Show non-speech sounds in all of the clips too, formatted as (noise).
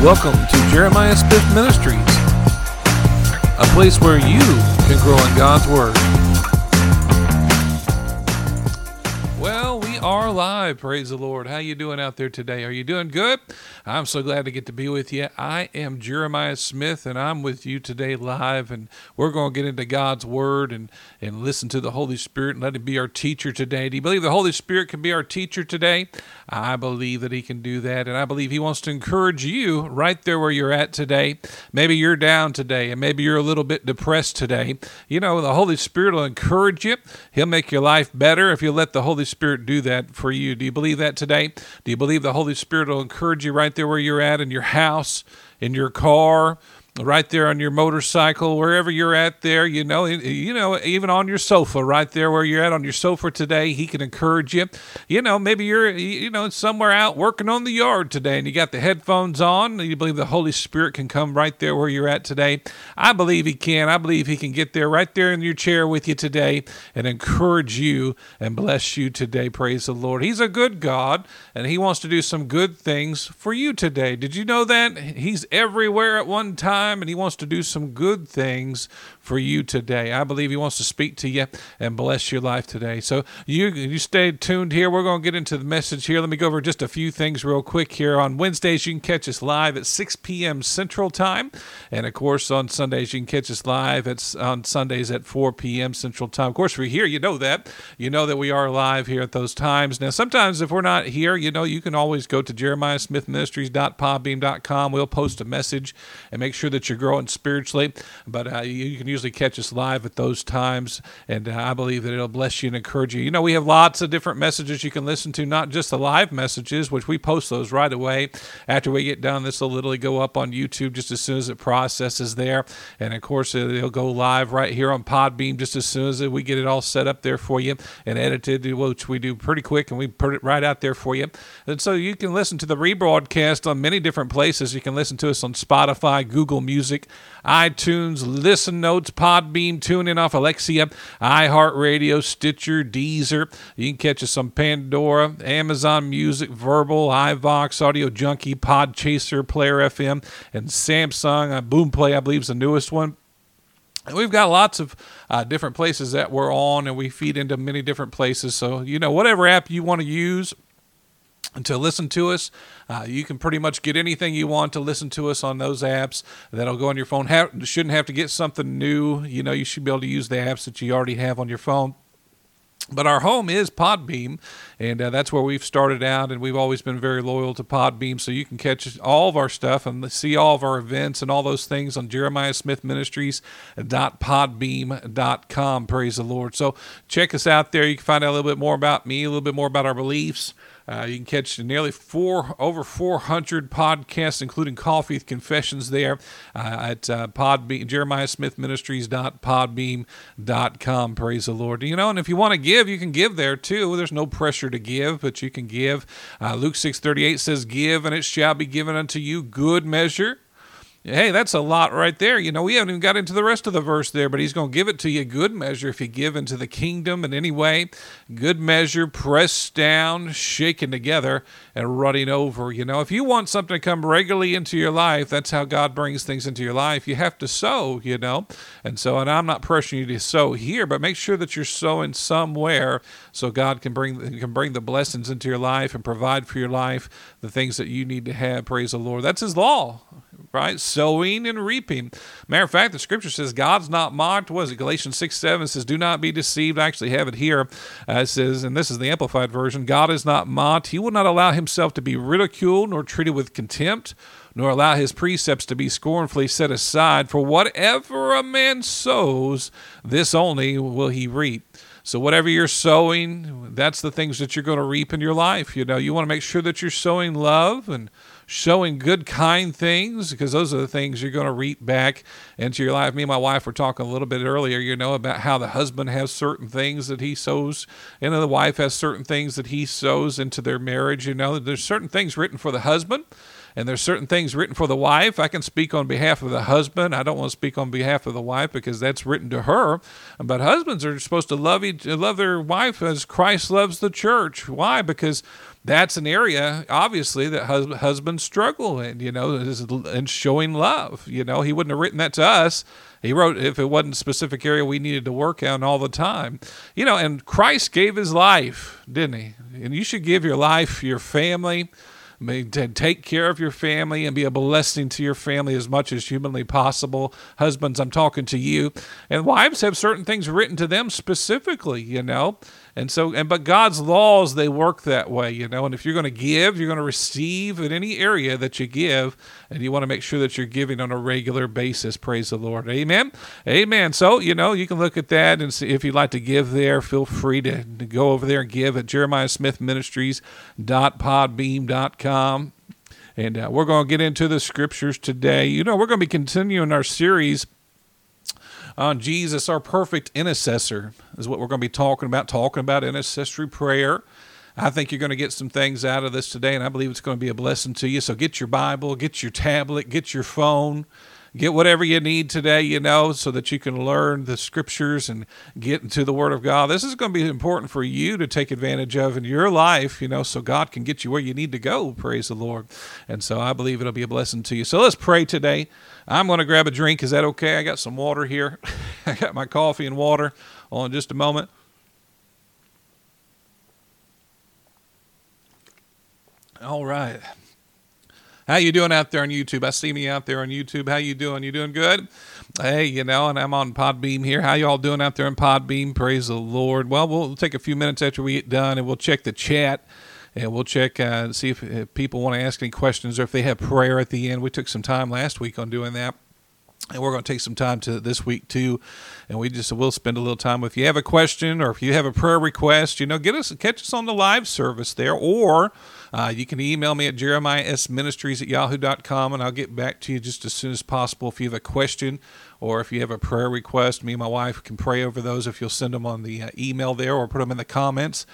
Welcome to Jeremiah Smith Ministries, a place where you can grow in God's Word. Are live. Praise the Lord. How you doing out there today? Are you doing good? I'm so glad to get to be with you. I am Jeremiah Smith, and I'm with you today live, and we're going to get into God's Word and, and listen to the Holy Spirit and let Him be our teacher today. Do you believe the Holy Spirit can be our teacher today? I believe that He can do that, and I believe He wants to encourage you right there where you're at today. Maybe you're down today, and maybe you're a little bit depressed today. You know, the Holy Spirit will encourage you. He'll make your life better if you let the Holy Spirit do that for you. Do you believe that today? Do you believe the Holy Spirit will encourage you right there where you're at in your house, in your car? Right there on your motorcycle, wherever you're at there, you know, you know, even on your sofa, right there where you're at on your sofa today, he can encourage you. You know, maybe you're, you know, somewhere out working on the yard today and you got the headphones on. You believe the Holy Spirit can come right there where you're at today. I believe he can. I believe he can get there right there in your chair with you today and encourage you and bless you today. Praise the Lord. He's a good God and he wants to do some good things for you today. Did you know that? He's everywhere at one time time and He wants to do some good things for you today. I believe He wants to speak to you and bless your life today. So you you stay tuned here. We're going to get into the message here. Let me go over just a few things real quick here. On Wednesdays, you can catch us live at 6 p.m. Central Time, and of course on Sundays you can catch us live at on Sundays at 4 p.m. Central Time. Of course, we're here. You know that. You know that we are live here at those times. Now, sometimes if we're not here, you know you can always go to jeremiahsmithministries.podbean.com. We'll post a message and make sure that you're growing spiritually. But uh, you, can usually catch us live at those times, and uh, I believe that it'll bless you and encourage you. You know, we have lots of different messages you can listen to, not just the live messages, which we post those right away after we get done. This will literally go up on YouTube just as soon as it processes there, and of course it'll go live right here on Podbean just as soon as we get it all set up there for you and edited, which we do pretty quick, and we put it right out there for you. And so you can listen to the rebroadcast on many different places. You can listen to us on Spotify, Google Music, iTunes, Listen Notes, Podbean, TuneIn off Alexa, iHeartRadio, Stitcher, Deezer. You can catch us on Pandora, Amazon Music, Verbal, iVox, Audio Junkie, Podchaser, Player FM, and Samsung. Uh, Boomplay, I believe, is the newest one. And we've got lots of uh, different places that we're on, and we feed into many different places. So, you know, whatever app you want to use, to listen to us. Uh, you can pretty much get anything you want to listen to us on those apps that'll go on your phone. Shouldn't have to get something new. You know, you should be able to use the apps that you already have on your phone. But our home is Podbean, and uh, that's where we've started out, and we've always been very loyal to Podbean. So you can catch all of our stuff and see all of our events and all those things on jeremiahsmithministries.podbean.com. Praise the Lord. So check us out there. You can find out a little bit more about me, a little bit more about our beliefs. Uh, you can catch nearly four over 400 podcasts, including Coffee Confessions, there uh, at uh, Podbean, Jeremiah Smith Ministries.podbean.com. Praise the Lord. You know, and if you want to give, you can give there too. There's no pressure to give, but you can give. Uh, Luke 6:38 says, "Give, and it shall be given unto you, good measure." Hey, that's a lot right there. You know, we haven't even got into the rest of the verse there, but he's going to give it to you good measure if you give into the kingdom in any way. Good measure, pressed down, shaken together, and running over. You know, if you want something to come regularly into your life, that's how God brings things into your life. You have to sow, you know. And so, and I'm not pressuring you to sow here, but make sure that you're sowing somewhere so God can bring can bring the blessings into your life and provide for your life the things that you need to have. Praise the Lord. That's His law right? Sowing and reaping. Matter of fact, the scripture says God's not mocked. Was it Galatians 6 7 says, Do not be deceived. I actually have it here. Uh, it says, and this is the Amplified Version God is not mocked. He will not allow himself to be ridiculed nor treated with contempt, nor allow his precepts to be scornfully set aside. For whatever a man sows, this only will he reap. So whatever you're sowing, that's the things that you're going to reap in your life. You know, you want to make sure that you're sowing love and showing good, kind things, because those are the things you're going to reap back into your life. Me and my wife were talking a little bit earlier, you know, about how the husband has certain things that he sows, and the wife has certain things that he sows into their marriage. You know, there's certain things written for the husband and there's certain things written for the wife. I can speak on behalf of the husband. I don't want to speak on behalf of the wife because that's written to her. But husbands are supposed to love each, love their wife as Christ loves the church. Why? Because that's an area obviously that hus- husbands struggle in you know in showing love you know he wouldn't have written that to us he wrote if it wasn't a specific area we needed to work on all the time you know and christ gave his life didn't he and you should give your life your family to take care of your family and be a blessing to your family as much as humanly possible. Husbands, I'm talking to you. And wives have certain things written to them specifically, you know. And so, and but God's laws, they work that way, you know. And if you're going to give, you're going to receive in any area that you give, and you want to make sure that you're giving on a regular basis. Praise the Lord. Amen. Amen. So, you know, you can look at that and see if you'd like to give there, feel free to, to go over there and give at Jeremiah Smith Ministries.podbean.com. And uh, we're going to get into the scriptures today. You know, we're going to be continuing our series on Jesus, our perfect intercessor, is what we're going to be talking about, talking about intercessory prayer. I think you're going to get some things out of this today, and I believe it's going to be a blessing to you. So get your Bible, get your tablet, get your phone, get whatever you need today, you know, so that you can learn the scriptures and get into the Word of God. This is going to be important for you to take advantage of in your life, you know, so God can get you where you need to go. Praise the Lord. And so I believe it'll be a blessing to you. So let's pray today. I'm going to grab a drink. Is that okay? I got some water here. (laughs) I got my coffee and water. on just a moment. All right. How you doing out there on YouTube? I see me out there on YouTube. How you doing? You doing good? Hey, you know, and I'm on Podbean here. How y'all doing out there in Podbean? Praise the Lord. Well, we'll take a few minutes after we get done and we'll check the chat and we'll check uh, see if, if people want to ask any questions or if they have prayer at the end. We took some time last week on doing that and we're going to take some time to this week too and we just will spend a little time if you have a question or if you have a prayer request you know get us catch us on the live service there or uh, you can email me at jeremiahsministries at yahoo.com and i'll get back to you just as soon as possible if you have a question or if you have a prayer request. Me and my wife can pray over those if you'll send them on the uh, email there or put them in the comments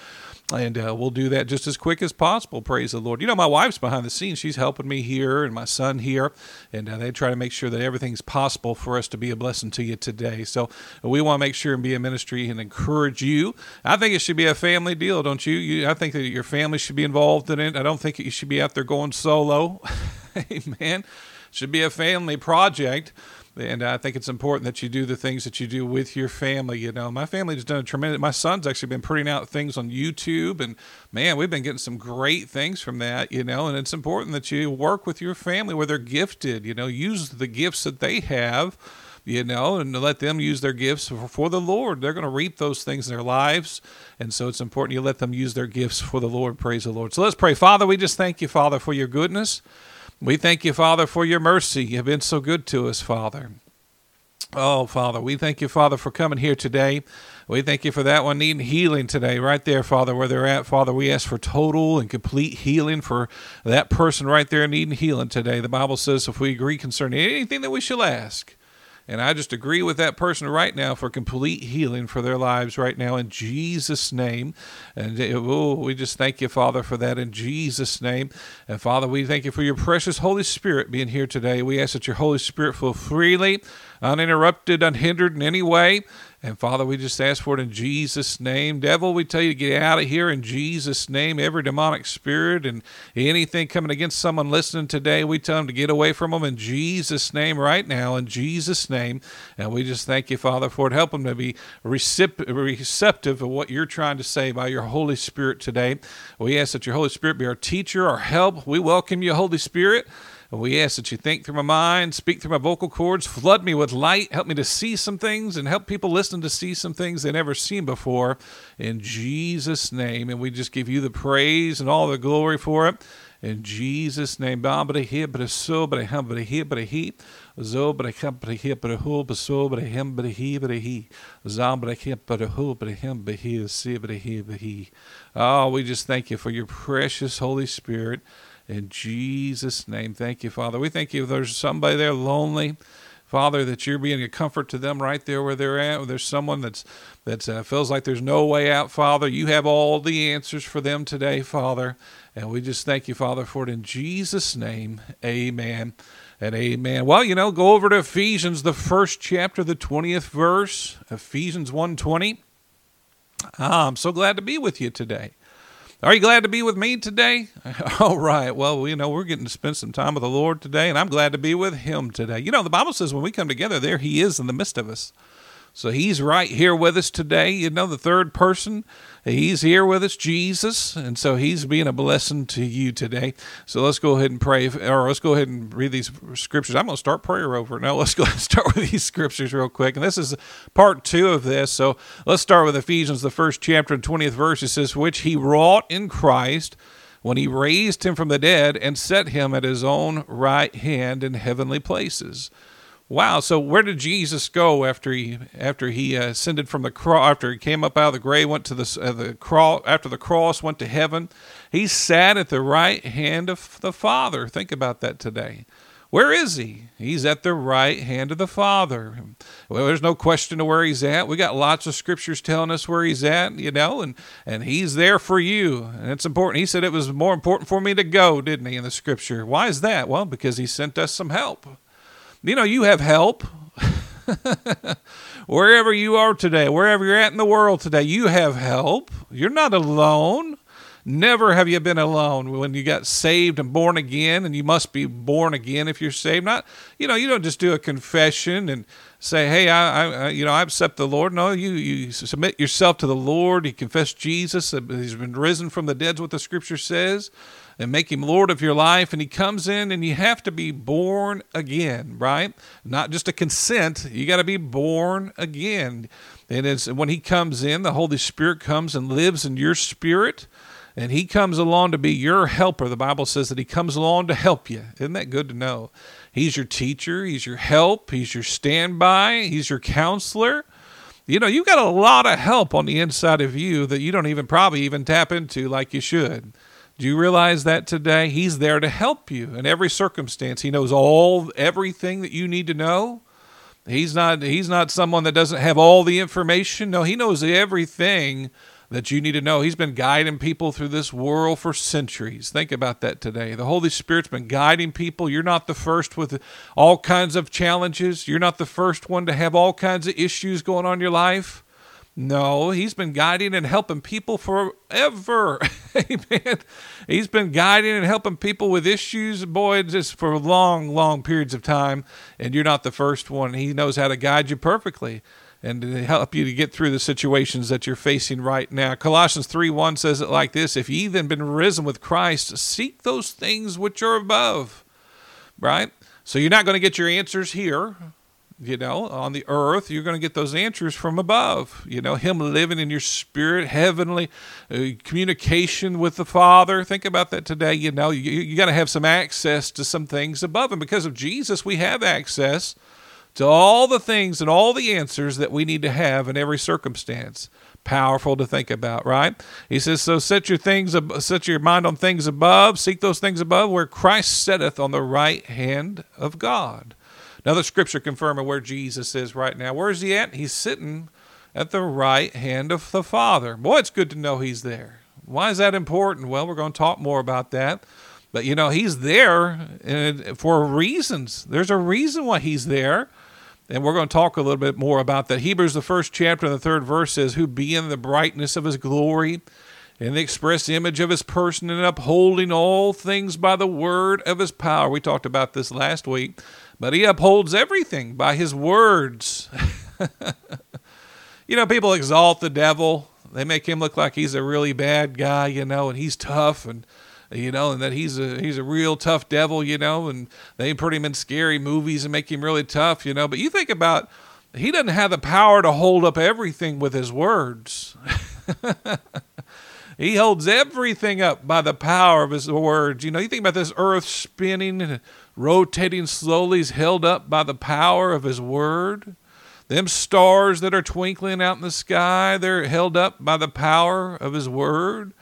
and uh, we'll do that just as quick as possible. Praise the Lord. You know, my wife's behind the scenes; she's helping me here, and my son here, and uh, they try to make sure that everything's possible for us to be a blessing to you today. So we want to make sure and be a ministry and encourage you. I think it should be a family deal, don't you? you I think that your family should be involved in it. I don't think you should be out there going solo. (laughs) Amen. Should be a family project. And I think it's important that you do the things that you do with your family. You know, my family has done a tremendous. My son's actually been putting out things on YouTube, and man, we've been getting some great things from that. You know, and it's important that you work with your family where they're gifted. You know, use the gifts that they have you know, and let them use their gifts for, for the Lord. They're going to reap those things in their lives. And so it's important you let them use their gifts for the Lord. Praise the Lord. So let's pray. Father, we just thank you, Father, for your goodness. We thank you, Father, for your mercy. You've been so good to us, Father. Oh, Father, we thank you, Father, for coming here today. We thank you for that one needing healing today, right there, Father, where they're at. Father, we ask for total and complete healing for that person right there needing healing today. The Bible says if we agree concerning anything that we shall ask, and I just agree with that person right now for complete healing for their lives right now in Jesus' name. And eh, oh, we just thank you, Father, for that in Jesus' name. And Father, we thank you for your precious Holy Spirit being here today. We ask that your Holy Spirit flow freely, uninterrupted, unhindered in any way. And Father, we just ask for it in Jesus' name. Devil, we tell you to get out of here in Jesus' name. Every demonic spirit and anything coming against someone listening today, we tell them to get away from them in Jesus' name right now, in Jesus' name. And we just thank you, Father, for it. Help them to be receptive of what you're trying to say by your Holy Spirit today. We ask that your Holy Spirit be our teacher, our help. We welcome you, Holy Spirit. And we ask that you think through my mind, speak through my vocal cords, flood me with light, help me to see some things, and help people listen to see some things they never seen before. In Jesus' name. And we just give you the praise and all the glory for it. In Jesus' name. so, he. Zo brechem brehe brehu beso brehem brehe brehe. Zam brechem brehu brehem brehe se brehe brehe. Oh, we just thank you for your precious Holy Spirit. In Jesus' name, thank you, Father. We thank you if there's somebody there lonely. Father, that you're being a comfort to them right there where they're at. There's someone that's that uh, feels like there's no way out, Father. You have all the answers for them today, Father, and we just thank you, Father, for it in Jesus' name. Amen and amen. Well, you know, go over to Ephesians, the first chapter, the twentieth verse, Ephesians one twenty. Ah, I'm so glad to be with you today. Are you glad to be with me today? (laughs) All right. Well, you know, we're getting to spend some time with the Lord today, and I'm glad to be with Him today. You know, the Bible says when we come together, there He is in the midst of us. So He's right here with us today. You know, the third person He's here with us, Jesus, and so He's being a blessing to you today. So let's go ahead and pray, or let's go ahead and read these scriptures. I'm going to start prayer over. Now let's go ahead and (laughs) start with these scriptures real quick. And this is part two of this. So let's start with Ephesians, the first chapter and 20th verse. It says, Which He wrought in Christ when He raised Him from the dead and set Him at His own right hand in heavenly places Wow. So where did Jesus go after he after he uh, ascended from the cross? After he came up out of the grave, went to the uh, the cross. After the cross, went to heaven. He sat at the right hand of the Father. Think about that today. Where is he? He's at the right hand of the Father. Well, there's no question of where he's at. We got lots of scriptures telling us where he's at, you know, and, and he's there for you. And it's important. He said it was more important for me to go, didn't he, in the scripture? Why is that? Well, because he sent us some help. You know, you have help. (laughs) wherever you are today, wherever you're at in the world today, you have help. You're not alone. Never have you been alone when you got saved and born again, and you must be born again if you're saved. Not, you know, you don't just do a confession and say, "Hey, I, I you know, I accept the Lord." No, you you submit yourself to the Lord. You confess Jesus. He's been risen from the dead. What the Scripture says and make him Lord of your life. And he comes in, and you have to be born again, right? Not just a consent, you got to be born again. And it's when he comes in, the Holy Spirit comes and lives in your spirit. And he comes along to be your helper. The Bible says that he comes along to help you. Isn't that good to know? He's your teacher, he's your help, he's your standby, he's your counselor you know, you got a lot of help on the inside of you that you don't even probably even tap into like you should. Do you realize that today? He's there to help you in every circumstance. He knows all everything that you need to know. He's not he's not someone that doesn't have all the information. No, he knows everything that you need to know. He's been guiding people through this world for centuries. Think about that today. The Holy Spirit's been guiding people. You're not the first with all kinds of challenges. You're not the first one to have all kinds of issues going on in your life. No, he's been guiding and helping people forever. (laughs) Amen. He's been guiding and helping people with issues, boy, just for long, long periods of time. And you're not the first one. He knows how to guide you perfectly and to help you to get through the situations that you're facing right now. Colossians 3 1 says it like this If ye then been risen with Christ, seek those things which are above. Right? So you're not going to get your answers here you know, on the earth, you're going to get those answers from above. You know, Him living in your spirit, heavenly uh, communication with the Father. Think about that today. You know, you, you got to have some access to some things above. And because of Jesus, we have access to all the things and all the answers that we need to have in every circumstance. Powerful to think about, right? He says, "So set your things, set your mind on things above. Seek those things above, where Christ sitteth on the right hand of God." Another scripture confirming where Jesus is right now. Where is he at? He's sitting at the right hand of the Father. Boy, it's good to know he's there. Why is that important? Well, we're going to talk more about that. But you know, he's there for reasons. There's a reason why he's there. And we're going to talk a little bit more about that. Hebrews, the first chapter, and the third verse says, Who being the brightness of his glory and the express image of his person, and upholding all things by the word of his power. We talked about this last week but he upholds everything by his words. (laughs) you know, people exalt the devil. They make him look like he's a really bad guy, you know, and he's tough and you know, and that he's a he's a real tough devil, you know, and they put him in scary movies and make him really tough, you know. But you think about he doesn't have the power to hold up everything with his words. (laughs) he holds everything up by the power of his words. You know, you think about this earth spinning and rotating slowly is held up by the power of his word. Them stars that are twinkling out in the sky, they're held up by the power of his word.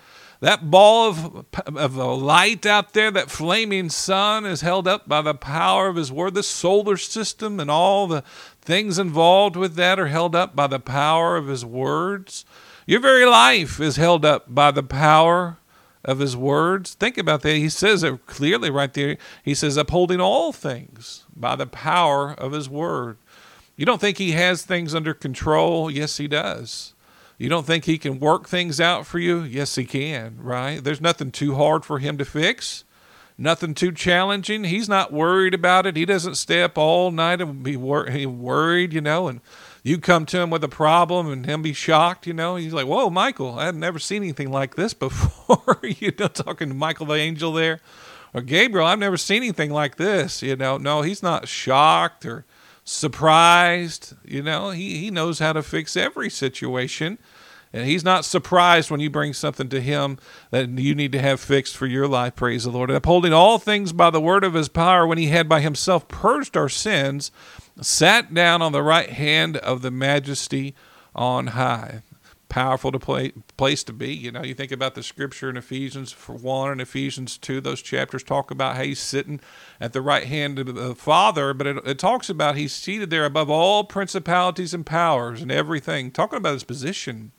That ball of, of light out there, that flaming sun, is held up by the power of his word. The solar system and all the things involved with that are held up by the power of his words. Your very life is held up by the power of his words. Think about that. He says it clearly right there. He says, upholding all things by the power of his word. You don't think he has things under control? Yes, he does. You don't think he can work things out for you? Yes, he can, right? There's nothing too hard for him to fix, nothing too challenging. He's not worried about it. He doesn't stay up all night and be wor- worried, you know, and you come to him with a problem and him be shocked, you know. He's like, Whoa, Michael, I've never seen anything like this (laughs) before. (laughs) you know, talking to Michael the angel there. Or Gabriel, I've never seen anything like this. You know, no, he's not shocked or surprised. You know, he, he knows how to fix every situation. And he's not surprised when you bring something to him that you need to have fixed for your life, praise the Lord. And upholding all things by the word of his power, when he had by himself purged our sins, sat down on the right hand of the majesty on high powerful to play, place to be. You know, you think about the scripture in Ephesians for one and Ephesians two; those chapters talk about how he's sitting at the right hand of the Father, but it, it talks about he's seated there above all principalities and powers and everything. Talking about his position,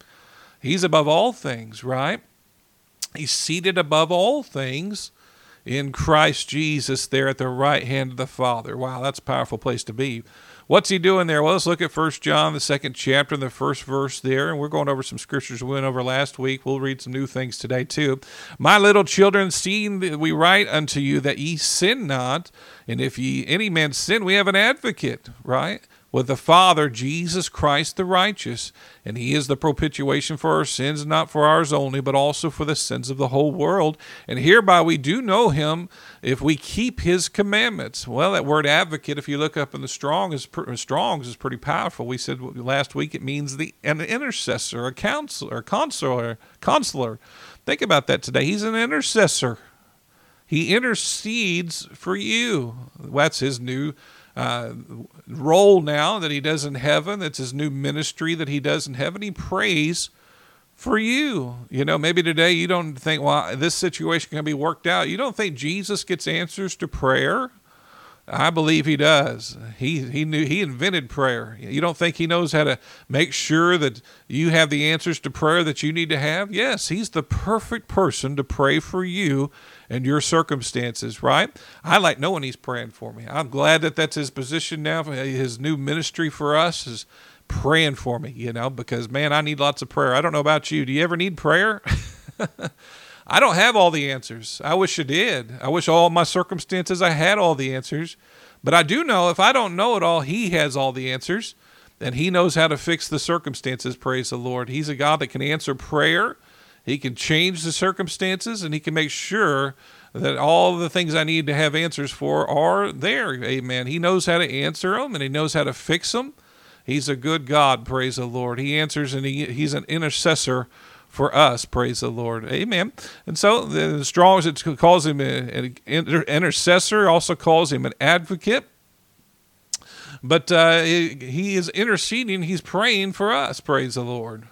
he's above all things, right? He's seated above all things in Christ Jesus there at the right hand of the Father. Wow, that's a powerful place to be. What's he doing there? Well, let's look at First John, the second chapter, the first verse there. And we're going over some scriptures we went over last week. We'll read some new things today, too. My little children, seeing that we write unto you that ye sin not. And if ye any man sin, we have an advocate, right? With the Father, Jesus Christ the righteous. And he is the propitiation for our sins, not for ours only, but also for the sins of the whole world. And hereby we do know him if we keep his commandments. Well, that word advocate, if you look up in the Strong is, uh, Strong's, is pretty powerful. We said last week it means the an intercessor, a counselor, a consular, consular. Think about that today. He's an intercessor. He intercedes for you. That's his new uh, role now that he does in heaven. That's his new ministry that he does in heaven. He prays for you. You know, maybe today you don't think, well, this situation can be worked out. You don't think Jesus gets answers to prayer? I believe he does. He he knew he invented prayer. You don't think he knows how to make sure that you have the answers to prayer that you need to have? Yes, he's the perfect person to pray for you and your circumstances, right? I like knowing he's praying for me. I'm glad that that's his position now. His new ministry for us is praying for me, you know, because man, I need lots of prayer. I don't know about you. Do you ever need prayer? (laughs) I don't have all the answers. I wish I did. I wish all my circumstances I had all the answers. But I do know if I don't know it all, He has all the answers. And He knows how to fix the circumstances, praise the Lord. He's a God that can answer prayer, He can change the circumstances, and He can make sure that all the things I need to have answers for are there. Amen. He knows how to answer them and He knows how to fix them. He's a good God, praise the Lord. He answers and he, He's an intercessor for us. Praise the Lord. Amen. And so the Strong's it calls him an intercessor, also calls him an advocate. But uh, he is interceding. He's praying for us. Praise the Lord.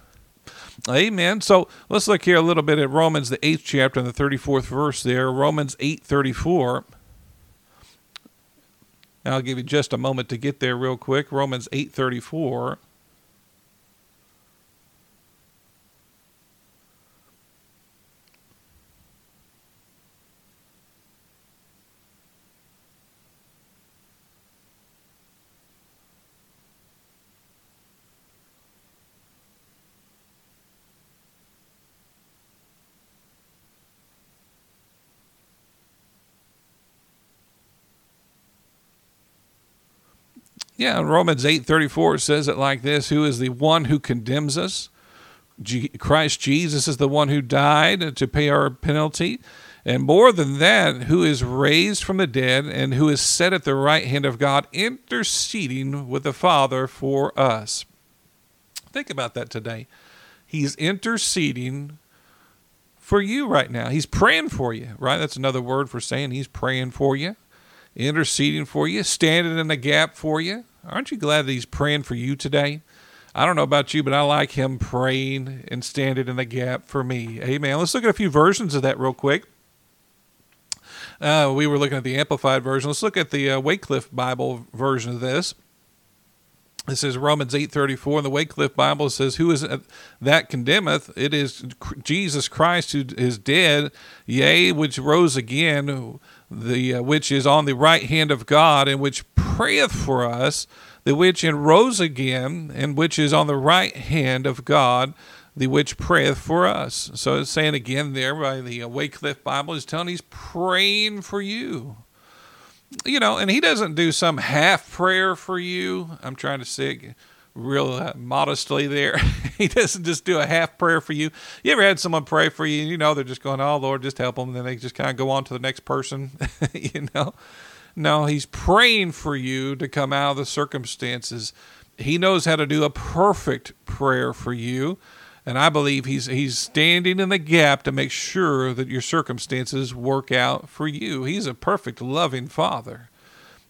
Amen. So let's look here a little bit at Romans, the eighth chapter, and the thirty-fourth verse. There, Romans eight thirty-four. I'll give you just a moment to get there real quick. Romans eight thirty-four. Yeah, Romans 8:34 says it like this, who is the one who condemns us? Christ Jesus is the one who died to pay our penalty. And more than that, who is raised from the dead and who is set at the right hand of God, interceding with the Father for us. Think about that today. He's interceding for you right now. He's praying for you, right? That's another word for saying he's praying for you, interceding for you, standing in the gap for you. Aren't you glad that he's praying for you today? I don't know about you, but I like him praying and standing in the gap for me. Amen. Let's look at a few versions of that real quick. Uh, we were looking at the Amplified version. Let's look at the uh, Wycliffe Bible version of this. It says Romans 8:34 in the Wycliffe Bible says who is that condemneth it is Jesus Christ who is dead yea which rose again the uh, which is on the right hand of God and which prayeth for us, the which rose again, and which is on the right hand of God, the which prayeth for us. So it's saying again there by the Wycliffe Bible is telling he's praying for you. You know, and he doesn't do some half prayer for you. I'm trying to say real uh, modestly there. (laughs) he doesn't just do a half prayer for you. You ever had someone pray for you you know they're just going, "Oh Lord, just help them," and then they just kind of go on to the next person, (laughs) you know? No, he's praying for you to come out of the circumstances. He knows how to do a perfect prayer for you. And I believe he's he's standing in the gap to make sure that your circumstances work out for you. He's a perfect loving father.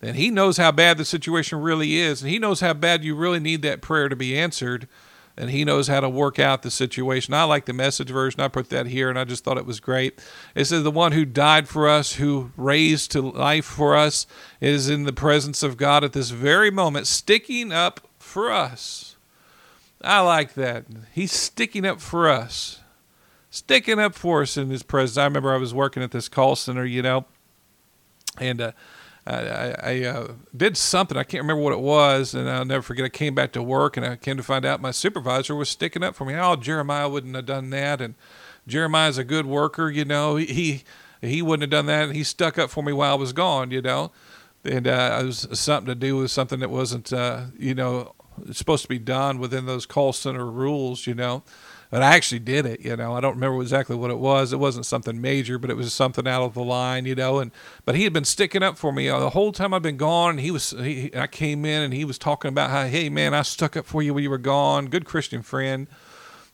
And he knows how bad the situation really is, and he knows how bad you really need that prayer to be answered, and he knows how to work out the situation. I like the message version. I put that here, and I just thought it was great. It says, The one who died for us, who raised to life for us, is in the presence of God at this very moment, sticking up for us. I like that. He's sticking up for us, sticking up for us in his presence. I remember I was working at this call center, you know, and, uh, I, I uh, did something. I can't remember what it was, and I'll never forget. I came back to work, and I came to find out my supervisor was sticking up for me. Oh, Jeremiah wouldn't have done that, and Jeremiah's a good worker. You know, he he wouldn't have done that. And he stuck up for me while I was gone. You know, and uh, it was something to do with something that wasn't, uh, you know, supposed to be done within those call center rules. You know, but I actually did it. You know, I don't remember exactly what it was. It wasn't something major, but it was something out of the line. You know, and but he had been sticking up for me uh, the whole time I've been gone. And he was, he, I came in and he was talking about how, hey man, I stuck up for you when you were gone. Good Christian friend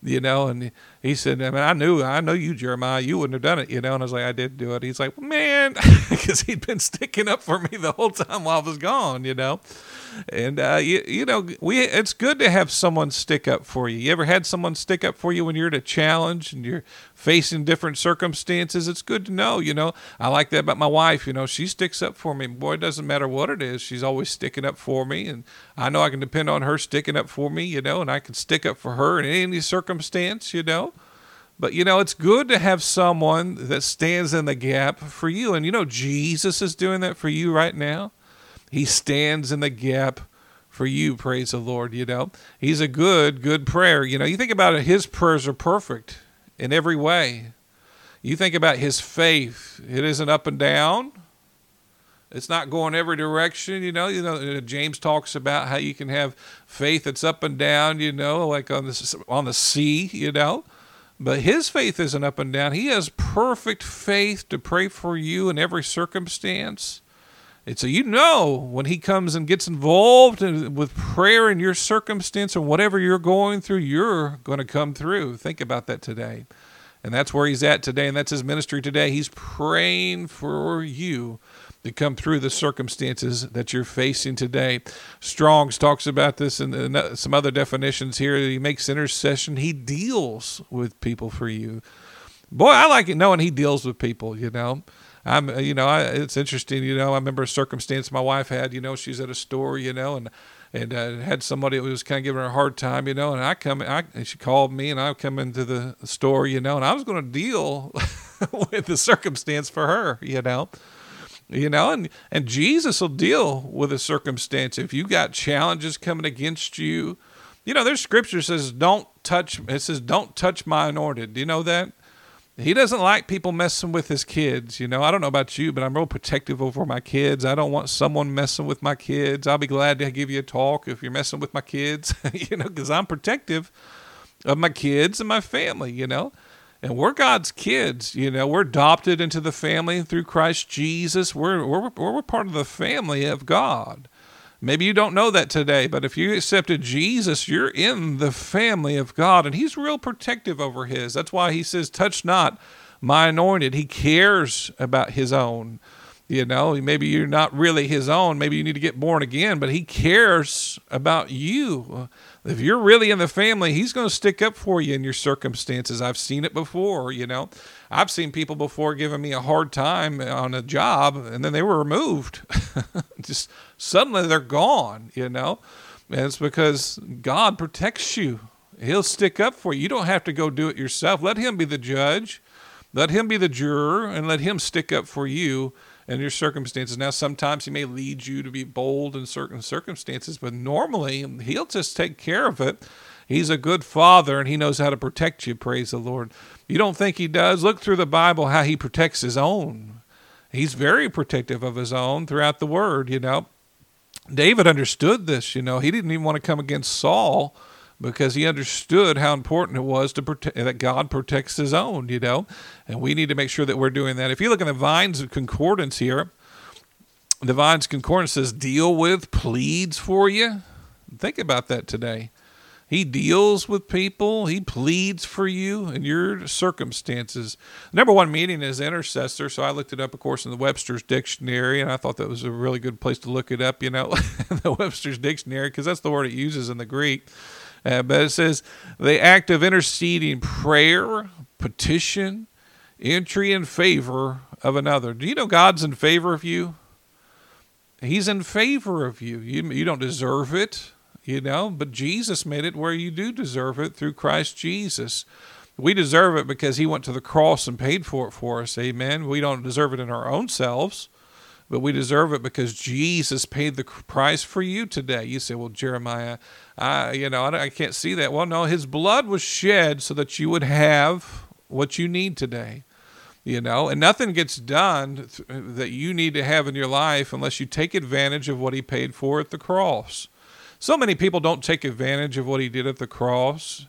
you know, and he said, I mean, I knew, I know you, Jeremiah, you wouldn't have done it, you know, and I was like, I did do it. He's like, man, (laughs) because he'd been sticking up for me the whole time while I was gone, you know, and uh, you, you know, we, it's good to have someone stick up for you. You ever had someone stick up for you when you're at a challenge and you're facing different circumstances? It's good to know, you know. I like that about my wife, you know, she sticks up for me. Boy, it doesn't matter what it is, she's always sticking up for me, and I know I can depend on her sticking up for me, you know, and I can stick up for her in any circumstance, you know. But you know, it's good to have someone that stands in the gap for you. And you know, Jesus is doing that for you right now. He stands in the gap for you, praise the Lord, you know. He's a good, good prayer. You know, you think about it, his prayers are perfect in every way. You think about his faith, it isn't up and down. It's not going every direction, you know. You know, uh, James talks about how you can have faith that's up and down, you know, like on the on the sea, you know. But his faith isn't up and down. He has perfect faith to pray for you in every circumstance. And so you know when he comes and gets involved with prayer in your circumstance or whatever you're going through, you're going to come through. Think about that today. And that's where he's at today, and that's his ministry today. He's praying for you to come through the circumstances that you're facing today. Strong's talks about this and uh, some other definitions here. He makes intercession, he deals with people for you. Boy, I like it knowing he deals with people, you know. I'm, uh, you know, I, it's interesting. You know, I remember a circumstance my wife had. You know, she's at a store. You know, and and uh, had somebody who was kind of giving her a hard time. You know, and I come, I she called me, and I come into the store. You know, and I was going to deal (laughs) with the circumstance for her. You know. You know, and, and Jesus will deal with a circumstance. If you got challenges coming against you, you know, there's scripture says, don't touch, it says, don't touch my anointed. Do you know that? He doesn't like people messing with his kids. You know, I don't know about you, but I'm real protective over my kids. I don't want someone messing with my kids. I'll be glad to give you a talk if you're messing with my kids, (laughs) you know, because I'm protective of my kids and my family, you know. And we're God's kids, you know. We're adopted into the family through Christ Jesus. We're, we're, we're part of the family of God. Maybe you don't know that today, but if you accepted Jesus, you're in the family of God, and He's real protective over His. That's why He says, Touch not my anointed. He cares about His own. You know, maybe you're not really His own. Maybe you need to get born again, but He cares about you. If you're really in the family, He's going to stick up for you in your circumstances. I've seen it before, you know. I've seen people before giving me a hard time on a job, and then they were removed. (laughs) Just suddenly they're gone, you know. And it's because God protects you. He'll stick up for you. You don't have to go do it yourself. Let Him be the judge, let Him be the juror, and let Him stick up for you and your circumstances. Now, sometimes He may lead you to be bold in certain circumstances, but normally He'll just take care of it He's a good father and he knows how to protect you, praise the Lord. You don't think he does? Look through the Bible how he protects his own. He's very protective of his own throughout the word, you know. David understood this, you know. He didn't even want to come against Saul because he understood how important it was to protect that God protects his own, you know. And we need to make sure that we're doing that. If you look in the Vines of Concordance here, the Vines Concordance says deal with, pleads for you. Think about that today. He deals with people. He pleads for you in your circumstances. Number one meaning is intercessor. So I looked it up, of course, in the Webster's Dictionary, and I thought that was a really good place to look it up, you know, (laughs) the Webster's Dictionary, because that's the word it uses in the Greek. Uh, but it says the act of interceding prayer, petition, entry in favor of another. Do you know God's in favor of you? He's in favor of you. You, you don't deserve it you know, but Jesus made it where you do deserve it through Christ Jesus. We deserve it because he went to the cross and paid for it for us. Amen. We don't deserve it in our own selves, but we deserve it because Jesus paid the price for you today. You say, well, Jeremiah, I, you know, I, can't see that. Well, no, his blood was shed so that you would have what you need today you know and nothing gets done that you need to have in your life unless you take advantage of what he paid for at the cross so many people don't take advantage of what he did at the cross.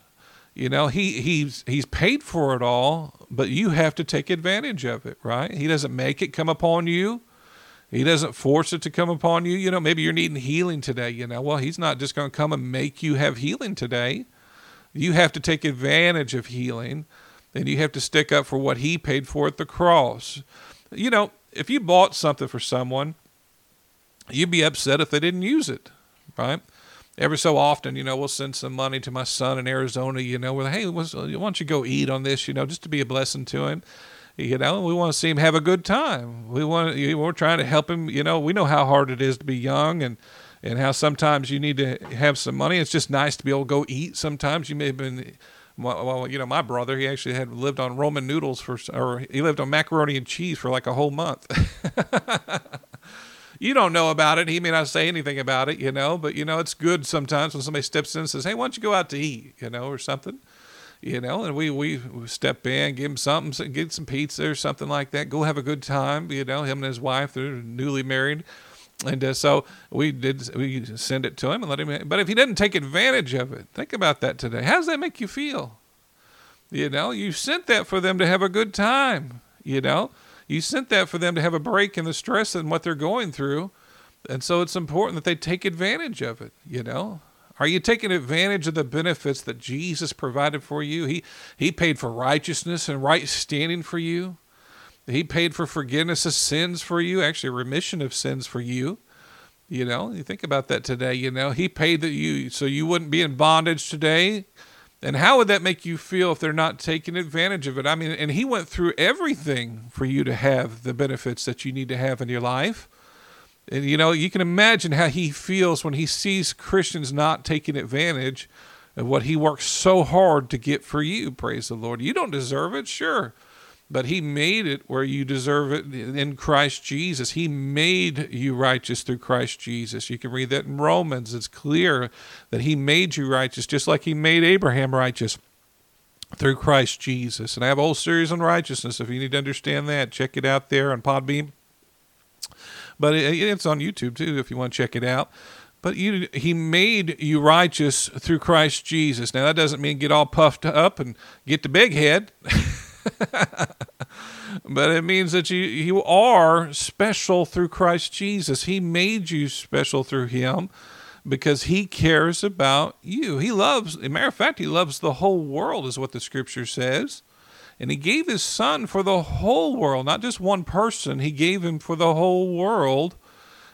You know, he he's he's paid for it all, but you have to take advantage of it, right? He doesn't make it come upon you. He doesn't force it to come upon you. You know, maybe you're needing healing today, you know. Well, he's not just going to come and make you have healing today. You have to take advantage of healing, and you have to stick up for what he paid for at the cross. You know, if you bought something for someone, you'd be upset if they didn't use it, right? Every so often, you know, we'll send some money to my son in Arizona, you know, with, hey, why don't you go eat on this, you know, just to be a blessing to him. You know, we want to see him have a good time. We want, we're trying to help him. You know, we know how hard it is to be young and, and how sometimes you need to have some money. It's just nice to be able to go eat. Sometimes you may have been, well, you know, my brother, he actually had lived on Roman noodles for, or he lived on macaroni and cheese for like a whole month. (laughs) you don't know about it. He may not say anything about it, you know, but you know, it's good sometimes when somebody steps in and says, Hey, why don't you go out to eat, you know, or something, you know, and we, we, step in, give him something, get some pizza or something like that. Go have a good time, you know, him and his wife, they're newly married. And uh, so we did, we send it to him and let him, but if he doesn't take advantage of it, think about that today. How does that make you feel? You know, you sent that for them to have a good time, you know, you sent that for them to have a break in the stress and what they're going through. And so it's important that they take advantage of it, you know? Are you taking advantage of the benefits that Jesus provided for you? He he paid for righteousness and right standing for you. He paid for forgiveness of sins for you, actually remission of sins for you. You know, you think about that today, you know. He paid that you so you wouldn't be in bondage today. And how would that make you feel if they're not taking advantage of it? I mean, and he went through everything for you to have the benefits that you need to have in your life. And you know, you can imagine how he feels when he sees Christians not taking advantage of what he works so hard to get for you. Praise the Lord. You don't deserve it, sure but he made it where you deserve it in Christ Jesus. He made you righteous through Christ Jesus. You can read that in Romans. It's clear that he made you righteous just like he made Abraham righteous through Christ Jesus. And I have a whole series on righteousness. If you need to understand that, check it out there on Podbean. But it's on YouTube too if you want to check it out. But you, he made you righteous through Christ Jesus. Now that doesn't mean get all puffed up and get the big head. (laughs) (laughs) but it means that you you are special through Christ Jesus. He made you special through him because he cares about you. He loves, a matter of fact, he loves the whole world, is what the scripture says. And he gave his son for the whole world, not just one person. He gave him for the whole world.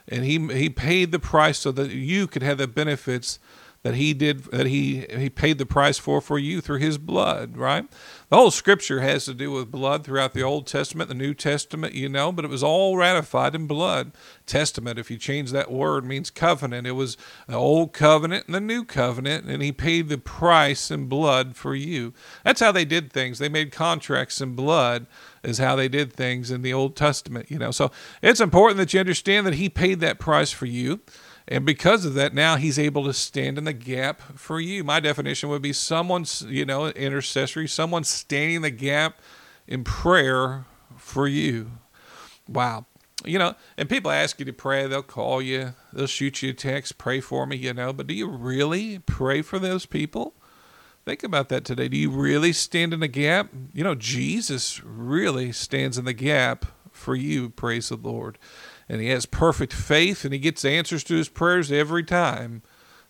And he he paid the price so that you could have the benefits that he did that he he paid the price for for you through his blood right the whole scripture has to do with blood throughout the old testament the new testament you know but it was all ratified in blood. Testament if you change that word means covenant. It was the old covenant and the new covenant and he paid the price in blood for you. That's how they did things. They made contracts in blood is how they did things in the old testament you know. So it's important that you understand that he paid that price for you And because of that, now he's able to stand in the gap for you. My definition would be someone's, you know, intercessory, someone standing in the gap in prayer for you. Wow. You know, and people ask you to pray, they'll call you, they'll shoot you a text, pray for me, you know, but do you really pray for those people? Think about that today. Do you really stand in the gap? You know, Jesus really stands in the gap for you, praise the Lord. And he has perfect faith and he gets answers to his prayers every time.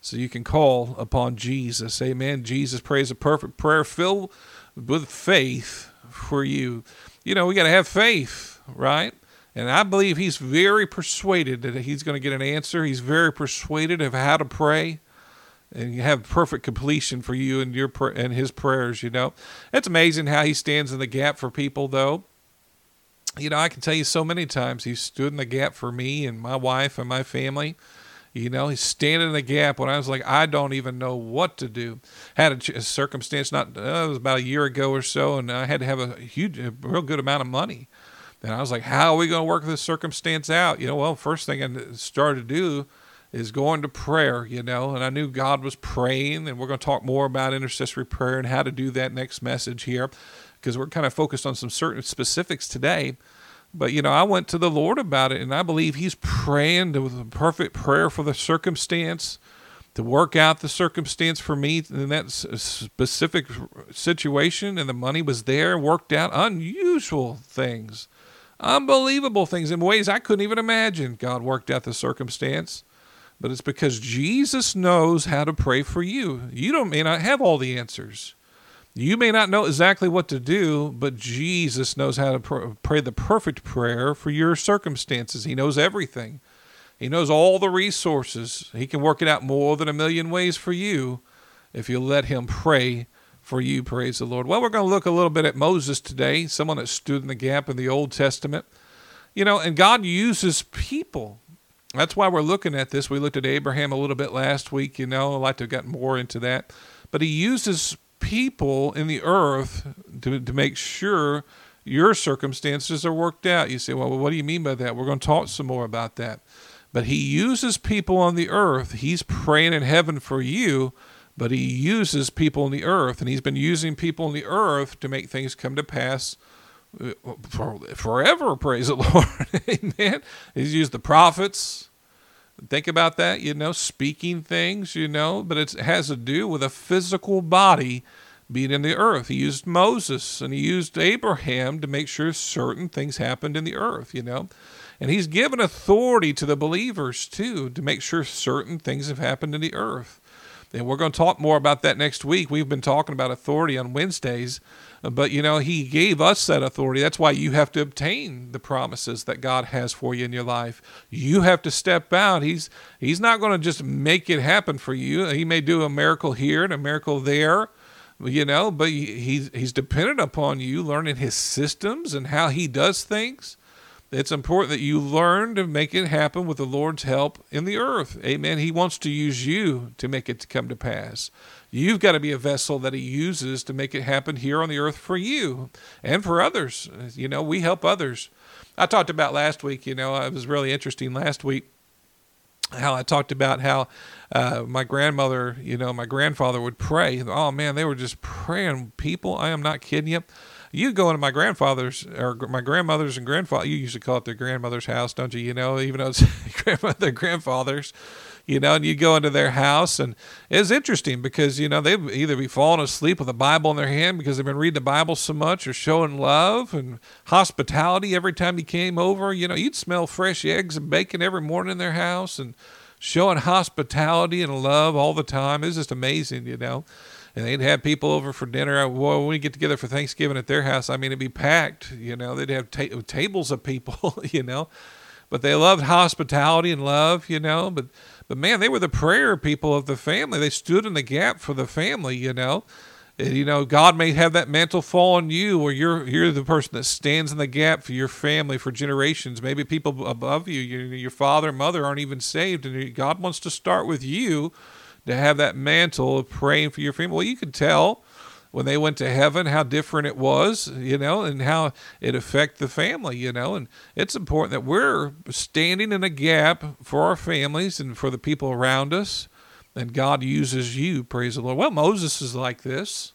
So you can call upon Jesus. Amen. Jesus prays a perfect prayer filled with faith for you. You know, we got to have faith, right? And I believe he's very persuaded that he's going to get an answer. He's very persuaded of how to pray and have perfect completion for you and your and his prayers. You know, it's amazing how he stands in the gap for people, though. You know, I can tell you so many times he stood in the gap for me and my wife and my family. You know, he's standing in the gap when I was like, I don't even know what to do. Had a, a circumstance not, uh, it was about a year ago or so, and I had to have a huge, a real good amount of money. And I was like, how are we going to work this circumstance out? You know, well, first thing I started to do is going to prayer, you know, and I knew God was praying, and we're going to talk more about intercessory prayer and how to do that next message here because we're kind of focused on some certain specifics today. But, you know, I went to the Lord about it, and I believe He's praying with a perfect prayer for the circumstance to work out the circumstance for me in that specific situation, and the money was there, worked out unusual things, unbelievable things in ways I couldn't even imagine. God worked out the circumstance but it's because Jesus knows how to pray for you. You don't may not have all the answers. You may not know exactly what to do, but Jesus knows how to pray the perfect prayer for your circumstances. He knows everything. He knows all the resources. He can work it out more than a million ways for you if you let him pray for you. Praise the Lord. Well, we're going to look a little bit at Moses today, someone that stood in the gap in the Old Testament. You know, and God uses people that's why we're looking at this. We looked at Abraham a little bit last week, you know, I'd like to have gotten more into that. But he uses people in the earth to, to make sure your circumstances are worked out. You say, well, what do you mean by that? We're going to talk some more about that. But he uses people on the earth. He's praying in heaven for you, but he uses people on the earth. And he's been using people on the earth to make things come to pass uh, for, forever. Praise the (laughs) Lord. Amen. He's used the prophets. Think about that, you know, speaking things, you know, but it has to do with a physical body being in the earth. He used Moses and he used Abraham to make sure certain things happened in the earth, you know. And he's given authority to the believers too to make sure certain things have happened in the earth. And we're going to talk more about that next week. We've been talking about authority on Wednesdays, but you know, He gave us that authority. That's why you have to obtain the promises that God has for you in your life. You have to step out. He's He's not going to just make it happen for you. He may do a miracle here and a miracle there, you know, but he's He's dependent upon you learning His systems and how He does things. It's important that you learn to make it happen with the Lord's help in the earth. Amen. He wants to use you to make it come to pass. You've got to be a vessel that He uses to make it happen here on the earth for you and for others. You know, we help others. I talked about last week, you know, it was really interesting last week how I talked about how uh, my grandmother, you know, my grandfather would pray. Oh man, they were just praying. People, I am not kidding you you go into my grandfather's or my grandmother's and grandfather. You usually call it their grandmother's house, don't you? You know, even though it's (laughs) grandmother, grandfather's. You know, and you go into their house, and it's interesting because you know they've either be falling asleep with a Bible in their hand because they've been reading the Bible so much, or showing love and hospitality every time you came over. You know, you'd smell fresh eggs and bacon every morning in their house, and showing hospitality and love all the time. It's just amazing, you know and they'd have people over for dinner. Well, when we get together for Thanksgiving at their house, I mean, it'd be packed. You know, they'd have ta- tables of people. (laughs) You know, but they loved hospitality and love. You know, but but man, they were the prayer people of the family. They stood in the gap for the family. You know. And, you know, God may have that mantle fall on you, or you're you're the person that stands in the gap for your family for generations. Maybe people above you, your, your father and mother, aren't even saved, and God wants to start with you to have that mantle of praying for your family. Well, you can tell when they went to heaven, how different it was, you know, and how it affected the family, you know. And it's important that we're standing in a gap for our families and for the people around us. And God uses you, praise the Lord. Well, Moses is like this.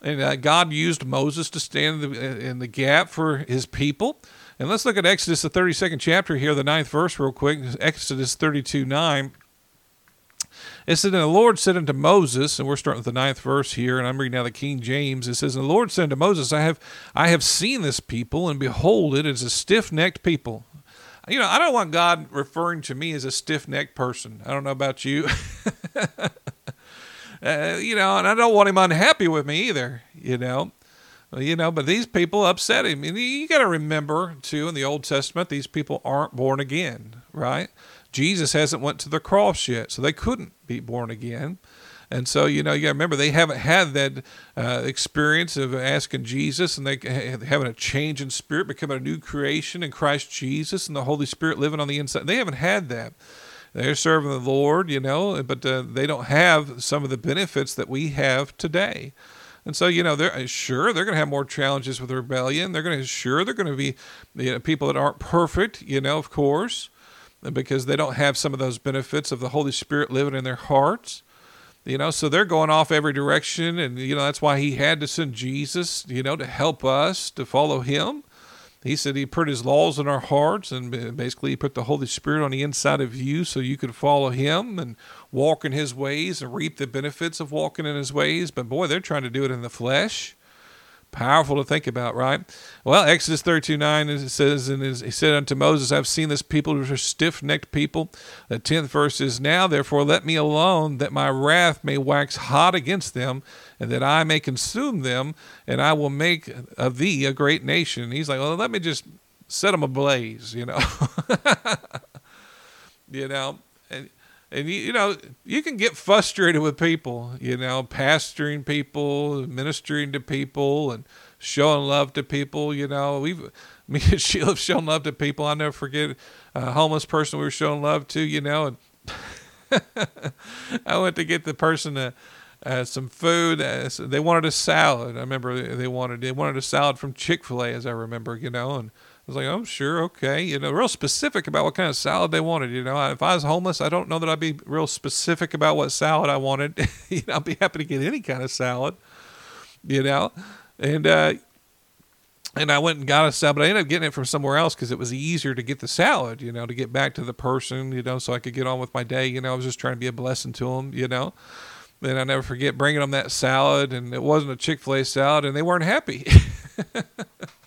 And uh, God used Moses to stand in the, in the gap for his people. And let's look at Exodus, the 32nd chapter here, the ninth verse, real quick. Exodus 32 9. It said, And the Lord said unto Moses, and we're starting with the ninth verse here, and I'm reading now the King James. It says, And the Lord said unto Moses, I have I have seen this people, and behold, it is a stiff necked people. You know, I don't want God referring to me as a stiff necked person. I don't know about you. (laughs) uh, you know, and I don't want him unhappy with me either, you know. You know, but these people upset him. And you got to remember, too, in the Old Testament, these people aren't born again, right? Jesus hasn't went to the cross yet, so they couldn't be born again. And so, you know, you got to remember they haven't had that uh, experience of asking Jesus and they having a change in spirit, becoming a new creation in Christ Jesus and the Holy Spirit living on the inside. They haven't had that. They're serving the Lord, you know, but uh, they don't have some of the benefits that we have today. And so, you know, they're uh, sure they're going to have more challenges with rebellion. They're going to sure they're going to be you know, people that aren't perfect, you know, of course, because they don't have some of those benefits of the Holy Spirit living in their hearts. You know, so they're going off every direction, and you know that's why he had to send Jesus, you know, to help us to follow him. He said he put his laws in our hearts, and basically he put the Holy Spirit on the inside of you so you could follow him and walk in his ways and reap the benefits of walking in his ways. But boy, they're trying to do it in the flesh. Powerful to think about, right? Well, Exodus 32 9 it says, And he said unto Moses, I've seen this people, which are stiff necked people. The 10th verse is, Now therefore let me alone, that my wrath may wax hot against them, and that I may consume them, and I will make of thee a great nation. He's like, Well, let me just set them ablaze, you know. (laughs) you know, and and you, you know you can get frustrated with people you know pastoring people ministering to people and showing love to people you know we've (laughs) me and sheila have shown love to people i'll never forget a homeless person we were showing love to you know and (laughs) i went to get the person a, uh, some food. Uh, they wanted a salad. I remember they wanted they wanted a salad from Chick Fil A, as I remember, you know, and I was like, oh, sure, okay. You know, real specific about what kind of salad they wanted. You know, if I was homeless, I don't know that I'd be real specific about what salad I wanted. (laughs) you know, I'd be happy to get any kind of salad, you know. And, uh, and I went and got a salad, but I ended up getting it from somewhere else because it was easier to get the salad, you know, to get back to the person, you know, so I could get on with my day. You know, I was just trying to be a blessing to them, you know. And I never forget bringing them that salad, and it wasn't a Chick fil A salad, and they weren't happy. (laughs)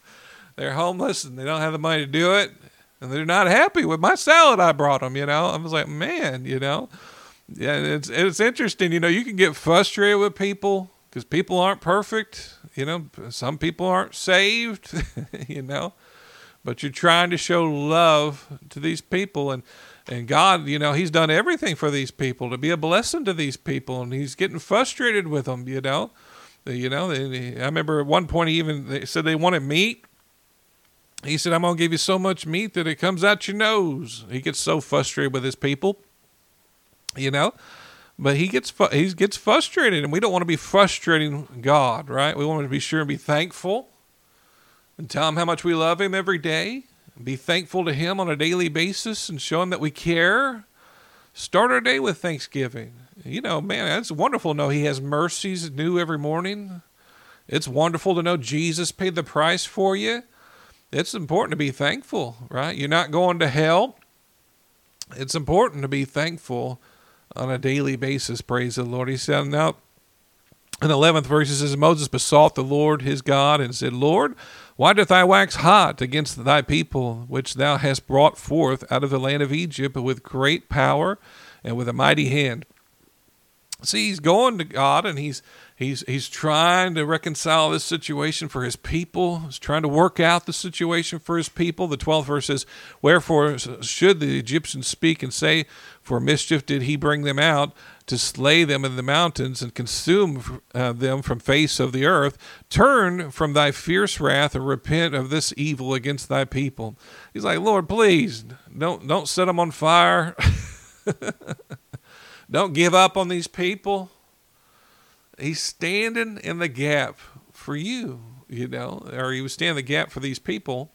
they're homeless and they don't have the money to do it and they're not happy with my salad I brought them, you know. I was like, man, you know. Yeah, it's it's interesting, you know, you can get frustrated with people cuz people aren't perfect, you know. Some people aren't saved, (laughs) you know. But you're trying to show love to these people and and God, you know, he's done everything for these people to be a blessing to these people and he's getting frustrated with them, you know. You know, I remember at one point he even they said they wanted meat he said, I'm going to give you so much meat that it comes out your nose. He gets so frustrated with his people, you know. But he gets he gets frustrated, and we don't want to be frustrating God, right? We want to be sure and be thankful, and tell him how much we love him every day. Be thankful to him on a daily basis, and show him that we care. Start our day with thanksgiving. You know, man, it's wonderful to know he has mercies new every morning. It's wonderful to know Jesus paid the price for you it's important to be thankful, right? You're not going to hell. It's important to be thankful on a daily basis. Praise the Lord. He said, now, in the 11th verse, it says, Moses besought the Lord his God and said, Lord, why doth thy wax hot against thy people, which thou hast brought forth out of the land of Egypt with great power and with a mighty hand? See, he's going to God and he's He's he's trying to reconcile this situation for his people. He's trying to work out the situation for his people. The 12th verse says, Wherefore should the Egyptians speak and say, For mischief did he bring them out to slay them in the mountains and consume uh, them from face of the earth. Turn from thy fierce wrath and repent of this evil against thy people. He's like, Lord, please don't don't set them on fire. (laughs) don't give up on these people He's standing in the gap for you, you know, or he was standing the gap for these people,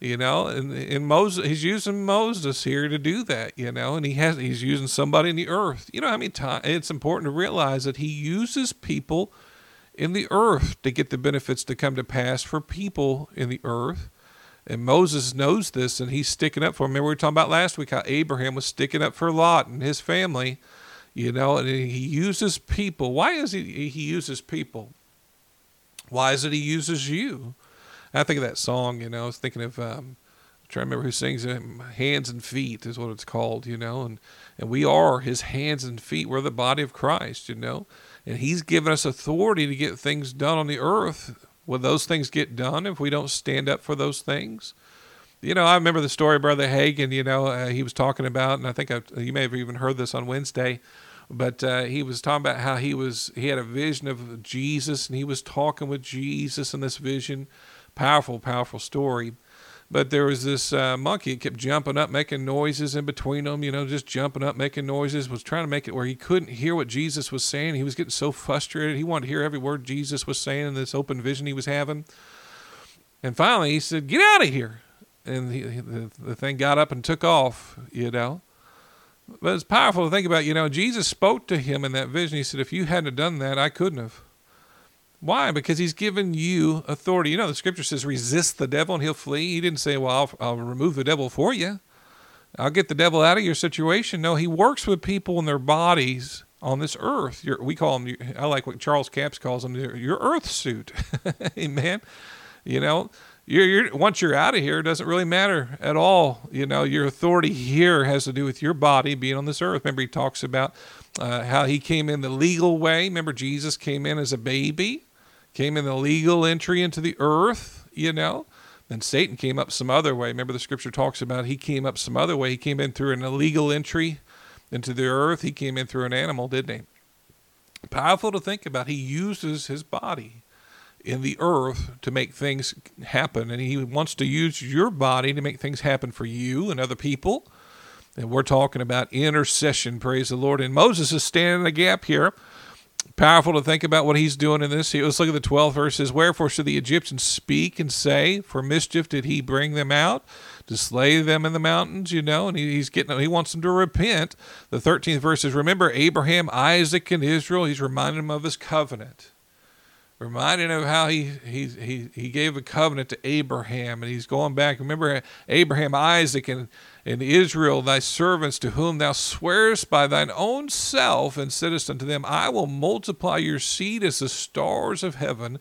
you know, and, and Moses, he's using Moses here to do that, you know, and he has, he's using somebody in the earth. You know, I mean, it's important to realize that he uses people in the earth to get the benefits to come to pass for people in the earth. And Moses knows this and he's sticking up for him. Remember, we were talking about last week how Abraham was sticking up for Lot and his family, you know, and he uses people. Why is he he uses people? Why is it he uses you? I think of that song, you know, I was thinking of um, trying to remember who sings it. Hands and feet is what it's called, you know, and and we are his hands and feet. We're the body of Christ, you know, and he's given us authority to get things done on the earth Will those things get done if we don't stand up for those things? You know, I remember the story Brother Hagin, you know, uh, he was talking about, and I think I, you may have even heard this on Wednesday, but uh, he was talking about how he was, he had a vision of Jesus and he was talking with Jesus in this vision. Powerful, powerful story. But there was this uh, monkey that kept jumping up, making noises in between them, you know, just jumping up, making noises, was trying to make it where he couldn't hear what Jesus was saying. He was getting so frustrated. He wanted to hear every word Jesus was saying in this open vision he was having. And finally, he said, Get out of here. And he, the, the thing got up and took off, you know. But it's powerful to think about, you know, Jesus spoke to him in that vision. He said, If you hadn't done that, I couldn't have. Why? Because he's given you authority. You know, the scripture says, resist the devil and he'll flee. He didn't say, well, I'll, I'll remove the devil for you. I'll get the devil out of your situation. No, he works with people in their bodies on this earth. Your, we call them, I like what Charles Capps calls them, your earth suit. (laughs) Amen. You know, you're, you're, once you're out of here, it doesn't really matter at all. You know, your authority here has to do with your body being on this earth. Remember, he talks about uh, how he came in the legal way. Remember, Jesus came in as a baby came in the legal entry into the earth, you know. Then Satan came up some other way. Remember, the scripture talks about he came up some other way. He came in through an illegal entry into the earth. He came in through an animal, didn't he? Powerful to think about. He uses his body in the earth to make things happen. And he wants to use your body to make things happen for you and other people. And we're talking about intercession, praise the Lord. And Moses is standing in the gap here powerful to think about what he's doing in this. Let's look at the 12th verse. verses. Wherefore should the Egyptians speak and say, For mischief did he bring them out to slay them in the mountains, you know? And he's getting, he wants them to repent. The 13th verse is, Remember Abraham, Isaac, and Israel. He's reminding them of his covenant. Reminding of how he, he, he, he gave a covenant to Abraham, and he's going back. Remember Abraham, Isaac, and and Israel, thy servants, to whom thou swearest by thine own self, and saidst unto them, I will multiply your seed as the stars of heaven,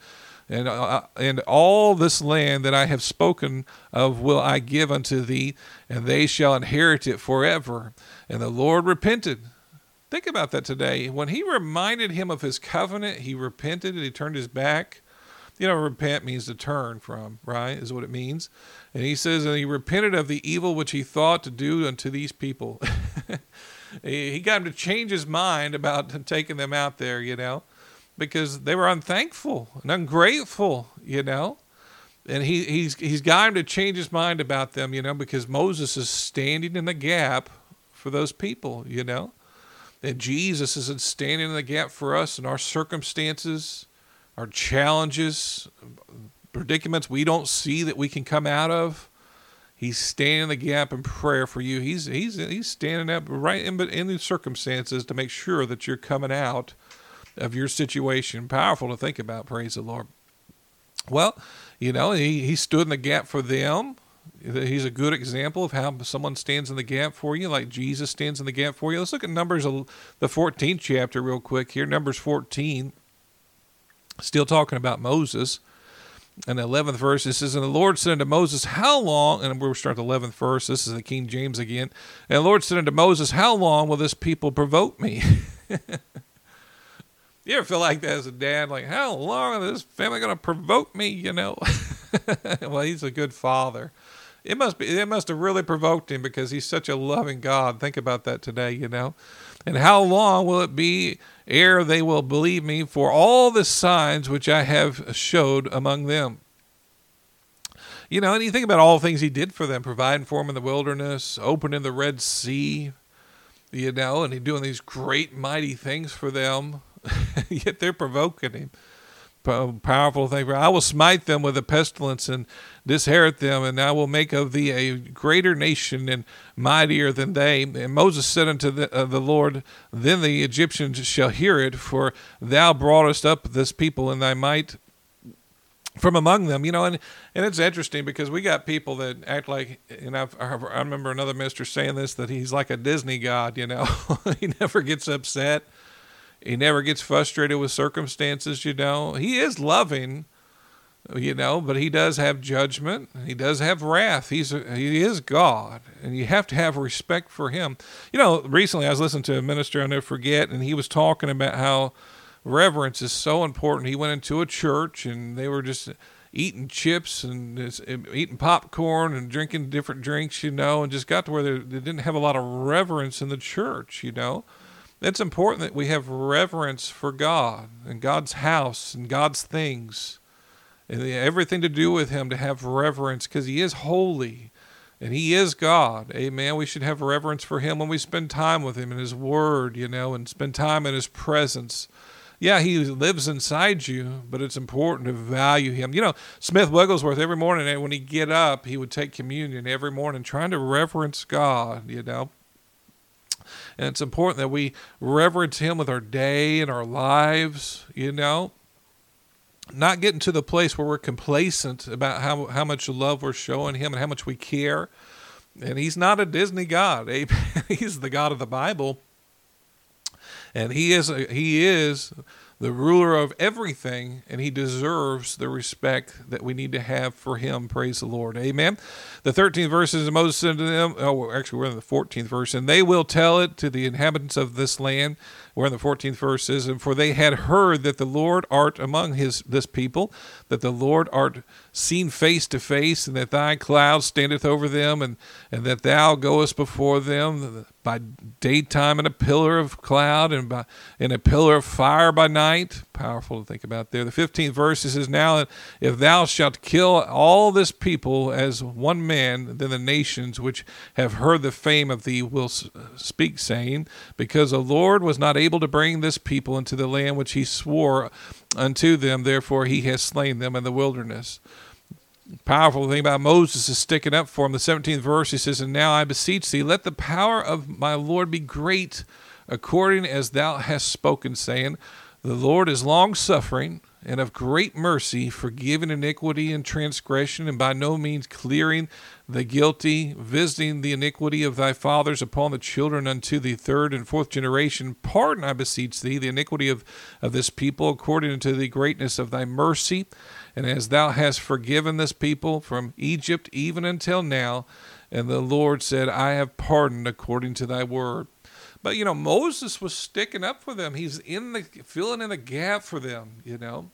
and uh, and all this land that I have spoken of will I give unto thee, and they shall inherit it forever. And the Lord repented. Think about that today. When he reminded him of his covenant, he repented and he turned his back. You know, repent means to turn from, right? Is what it means. And he says, and he repented of the evil which he thought to do unto these people. (laughs) he got him to change his mind about (laughs) taking them out there, you know, because they were unthankful and ungrateful, you know. And he, he's, he's got him to change his mind about them, you know, because Moses is standing in the gap for those people, you know. And Jesus is standing in the gap for us in our circumstances, our challenges, predicaments we don't see that we can come out of. He's standing in the gap in prayer for you. He's he's he's standing up right in in the circumstances to make sure that you're coming out of your situation. Powerful to think about. Praise the Lord. Well, you know he he stood in the gap for them. He's a good example of how someone stands in the gap for you, like Jesus stands in the gap for you. Let's look at Numbers, the 14th chapter, real quick here. Numbers 14. Still talking about Moses and the 11th verse, it says, And the Lord said unto Moses, How long, and we're starting the 11th verse, this is the King James again. And the Lord said unto Moses, How long will this people provoke me? (laughs) you ever feel like that as a dad? Like, how long is this family going to provoke me, you know? (laughs) well, he's a good father. It must be, it must have really provoked him because he's such a loving God. Think about that today, you know? And how long will it be ere they will believe me for all the signs which I have showed among them? You know, and you think about all the things he did for them, providing for them in the wilderness, opening the Red Sea, you know, and he doing these great, mighty things for them. (laughs) yet they're provoking him. Powerful thing. For I will smite them with a pestilence and disherit them, and I will make of thee a greater nation and mightier than they. And Moses said unto the, uh, the Lord, Then the Egyptians shall hear it, for thou broughtest up this people in thy might from among them, you know, and, and it's interesting because we got people that act like, and I've, I remember another minister saying this that he's like a Disney god, you know, (laughs) he never gets upset, he never gets frustrated with circumstances, you know, he is loving, you know, but he does have judgment, he does have wrath. He's he is God, and you have to have respect for him. You know, recently I was listening to a minister I'll never forget, and he was talking about how reverence is so important. He went into a church and they were just eating chips and eating popcorn and drinking different drinks, you know, and just got to where they, they didn't have a lot of reverence in the church, you know. It's important that we have reverence for God and God's house and God's things and everything to do with Him to have reverence because He is holy and He is God. Amen. We should have reverence for Him when we spend time with Him in His Word, you know, and spend time in His presence yeah, he lives inside you, but it's important to value him. You know, Smith Wigglesworth, every morning when he'd get up, he would take communion every morning, trying to reverence God, you know. And it's important that we reverence him with our day and our lives, you know. Not getting to the place where we're complacent about how, how much love we're showing him and how much we care. And he's not a Disney God. (laughs) He's the God of the Bible and he is he is the ruler of everything, and he deserves the respect that we need to have for him. Praise the Lord. Amen. The 13th verse is Moses said to them, oh, actually, we're in the 14th verse, and they will tell it to the inhabitants of this land. We're in the 14th verse is, and for they had heard that the Lord art among his this people, that the Lord art seen face to face, and that thy cloud standeth over them, and, and that thou goest before them by daytime in a pillar of cloud and by in a pillar of fire by night. Powerful to think about there. The 15th verse says, Now if thou shalt kill all this people as one man, then the nations which have heard the fame of thee will speak, saying, Because the Lord was not able to bring this people into the land which he swore unto them, therefore he has slain them in the wilderness powerful thing about Moses is sticking up for him. The 17th verse, he says, And now I beseech thee, let the power of my Lord be great, according as thou hast spoken, saying, The Lord is long suffering and of great mercy, forgiving iniquity and transgression, and by no means clearing the guilty, visiting the iniquity of thy fathers upon the children unto the third and fourth generation. Pardon, I beseech thee, the iniquity of, of this people, according to the greatness of thy mercy and as thou hast forgiven this people from Egypt even until now, and the Lord said, I have pardoned according to thy word. But you know, Moses was sticking up for them. He's in the filling in the gap for them, you know.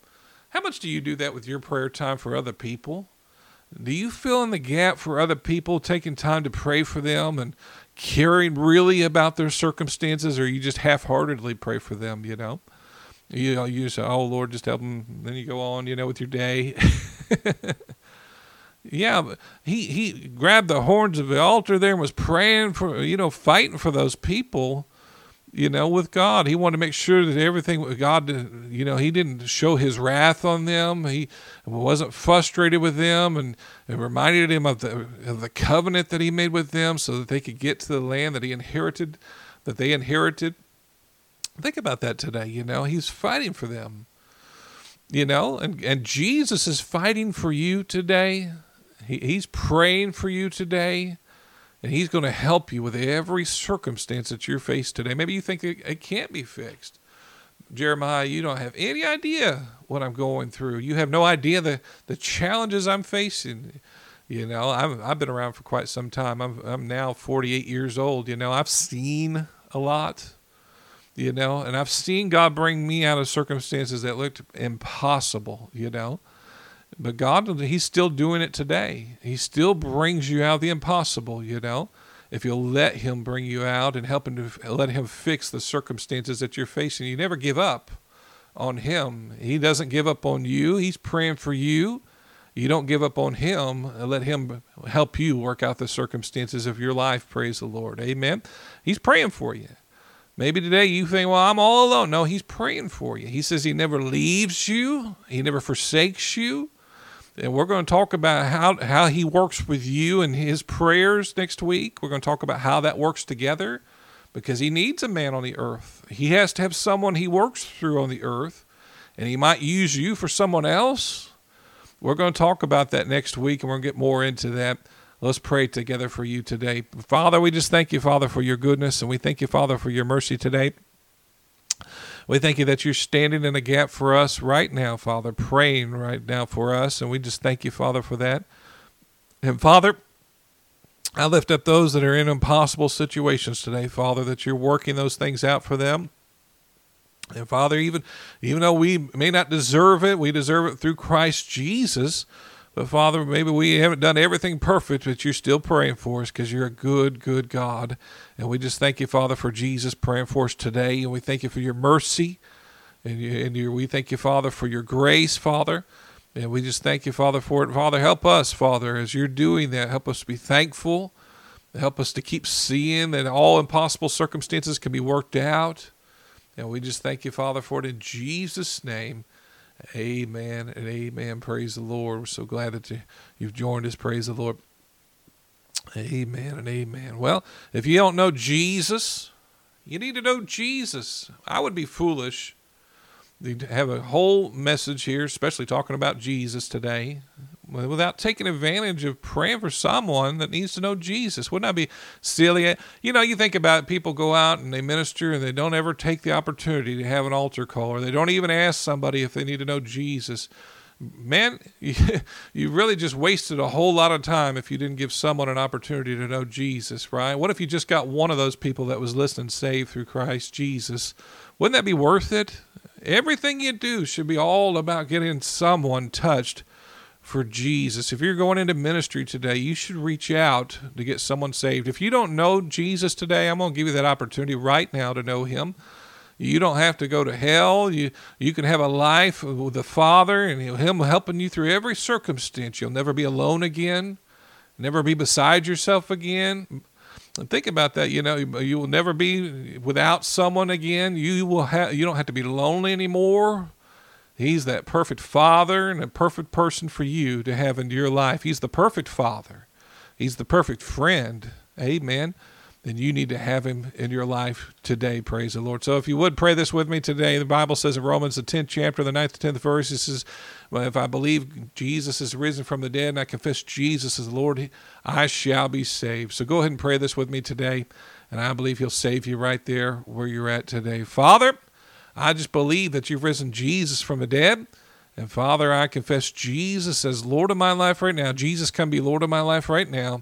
How much do you do that with your prayer time for other people? Do you fill in the gap for other people, taking time to pray for them and caring really about their circumstances, or you just half heartedly pray for them, you know? You you say, "Oh Lord, just help him." Then you go on, you know, with your day. (laughs) yeah, he he grabbed the horns of the altar there and was praying for, you know, fighting for those people. You know, with God, he wanted to make sure that everything God, you know, he didn't show his wrath on them. He wasn't frustrated with them, and it reminded him of the of the covenant that he made with them, so that they could get to the land that he inherited, that they inherited. Think about that today. You know, he's fighting for them. You know, and, and Jesus is fighting for you today. He, he's praying for you today. And he's going to help you with every circumstance that you're faced today. Maybe you think it, it can't be fixed. Jeremiah, you don't have any idea what I'm going through. You have no idea the, the challenges I'm facing. You know, I've, I've been around for quite some time. I'm, I'm now 48 years old. You know, I've seen a lot you know, and I've seen God bring me out of circumstances that looked impossible, you know. But God, He's still doing it today. He still brings you out the impossible, you know, if you'll let Him bring you out and help Him to let Him fix the circumstances that you're facing. You never give up on Him. He doesn't give up on you. He's praying for you. You don't give up on Him let Him help you work out the circumstances of your life. Praise the Lord. Amen. He's praying for you. Maybe today you think, well, I'm all alone. No, He's praying for you. He says He never leaves you, He never forsakes you. And we're going to talk about how, how He works with you and His prayers next week. We're going to talk about how that works together because He needs a man on the earth. He has to have someone He works through on the earth, and He might use you for someone else. We're going to talk about that next week, and we're going to get more into that. Let's pray together for you today. Father, we just thank you, Father, for your goodness, and we thank you, Father, for your mercy today. We thank you that you're standing in a gap for us right now, Father, praying right now for us, and we just thank you, Father, for that. And Father, I lift up those that are in impossible situations today, Father, that you're working those things out for them. And Father, even even though we may not deserve it, we deserve it through Christ Jesus. But Father, maybe we haven't done everything perfect, but you're still praying for us because you're a good, good God. And we just thank you, Father, for Jesus praying for us today. And we thank you for your mercy. And, you, and we thank you, Father, for your grace, Father. And we just thank you, Father, for it. Father, help us, Father, as you're doing that. Help us to be thankful. Help us to keep seeing that all impossible circumstances can be worked out. And we just thank you, Father, for it in Jesus' name. Amen and amen. Praise the Lord. We're so glad that you, you've joined us. Praise the Lord. Amen and amen. Well, if you don't know Jesus, you need to know Jesus. I would be foolish to have a whole message here, especially talking about Jesus today without taking advantage of praying for someone that needs to know Jesus. Wouldn't that be silly? Eh, you know, you think about people go out and they minister and they don't ever take the opportunity to have an altar call or they don't even ask somebody if they need to know Jesus. Man, (laughs) you, you really just wasted a whole lot of time if you didn't give someone an opportunity to know Jesus, right? What if you just got one of those people that was listening saved through Christ Jesus? Wouldn't that be worth it? Everything you do should be all about getting someone touched for Jesus. If you're going into ministry today, you should reach out to get someone saved. If you don't know Jesus today, I'm going to give you that opportunity right now to know him. You don't have to go to hell. You you can have a life with the Father and him helping you through every circumstance. You'll never be alone again. Never be beside yourself again. And think about that. You know, you will never be without someone again. You will have. You don't have to be lonely anymore. He's that perfect father and a perfect person for you to have into your life. He's the perfect father. He's the perfect friend. Amen. Then you need to have him in your life today. Praise the Lord. So if you would pray this with me today, the Bible says in Romans, the 10th chapter, the 9th to 10th verse, it says, well, If I believe Jesus is risen from the dead and I confess Jesus the Lord, I shall be saved. So go ahead and pray this with me today. And I believe he'll save you right there where you're at today. Father, I just believe that you've risen Jesus from the dead. And Father, I confess Jesus as Lord of my life right now. Jesus, come be Lord of my life right now.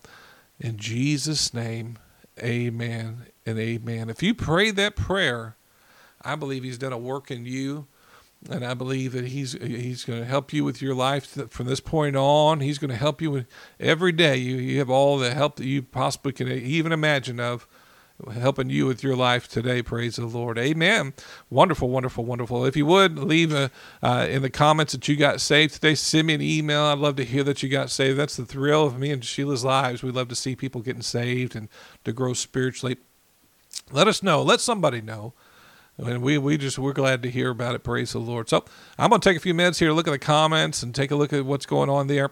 In Jesus' name, amen and amen. If you pray that prayer, I believe He's done a work in you. And I believe that he's he's going to help you with your life from this point on. He's going to help you with every day. You you have all the help that you possibly can even imagine of helping you with your life today. Praise the Lord. Amen. Wonderful, wonderful, wonderful. If you would leave a, uh, in the comments that you got saved today, send me an email. I'd love to hear that you got saved. That's the thrill of me and Sheila's lives. We love to see people getting saved and to grow spiritually. Let us know. Let somebody know. And we, we just we're glad to hear about it. Praise the Lord. So I'm going to take a few minutes here look at the comments and take a look at what's going on there,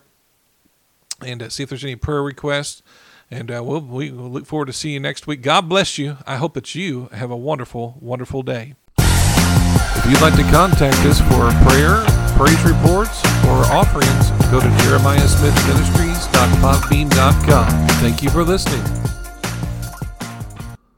and uh, see if there's any prayer requests. And uh, we'll, we will look forward to seeing you next week. God bless you. I hope that you have a wonderful, wonderful day. If you'd like to contact us for prayer, praise reports, or offerings, go to jeremiahsmithministries.podbean.com. Thank you for listening.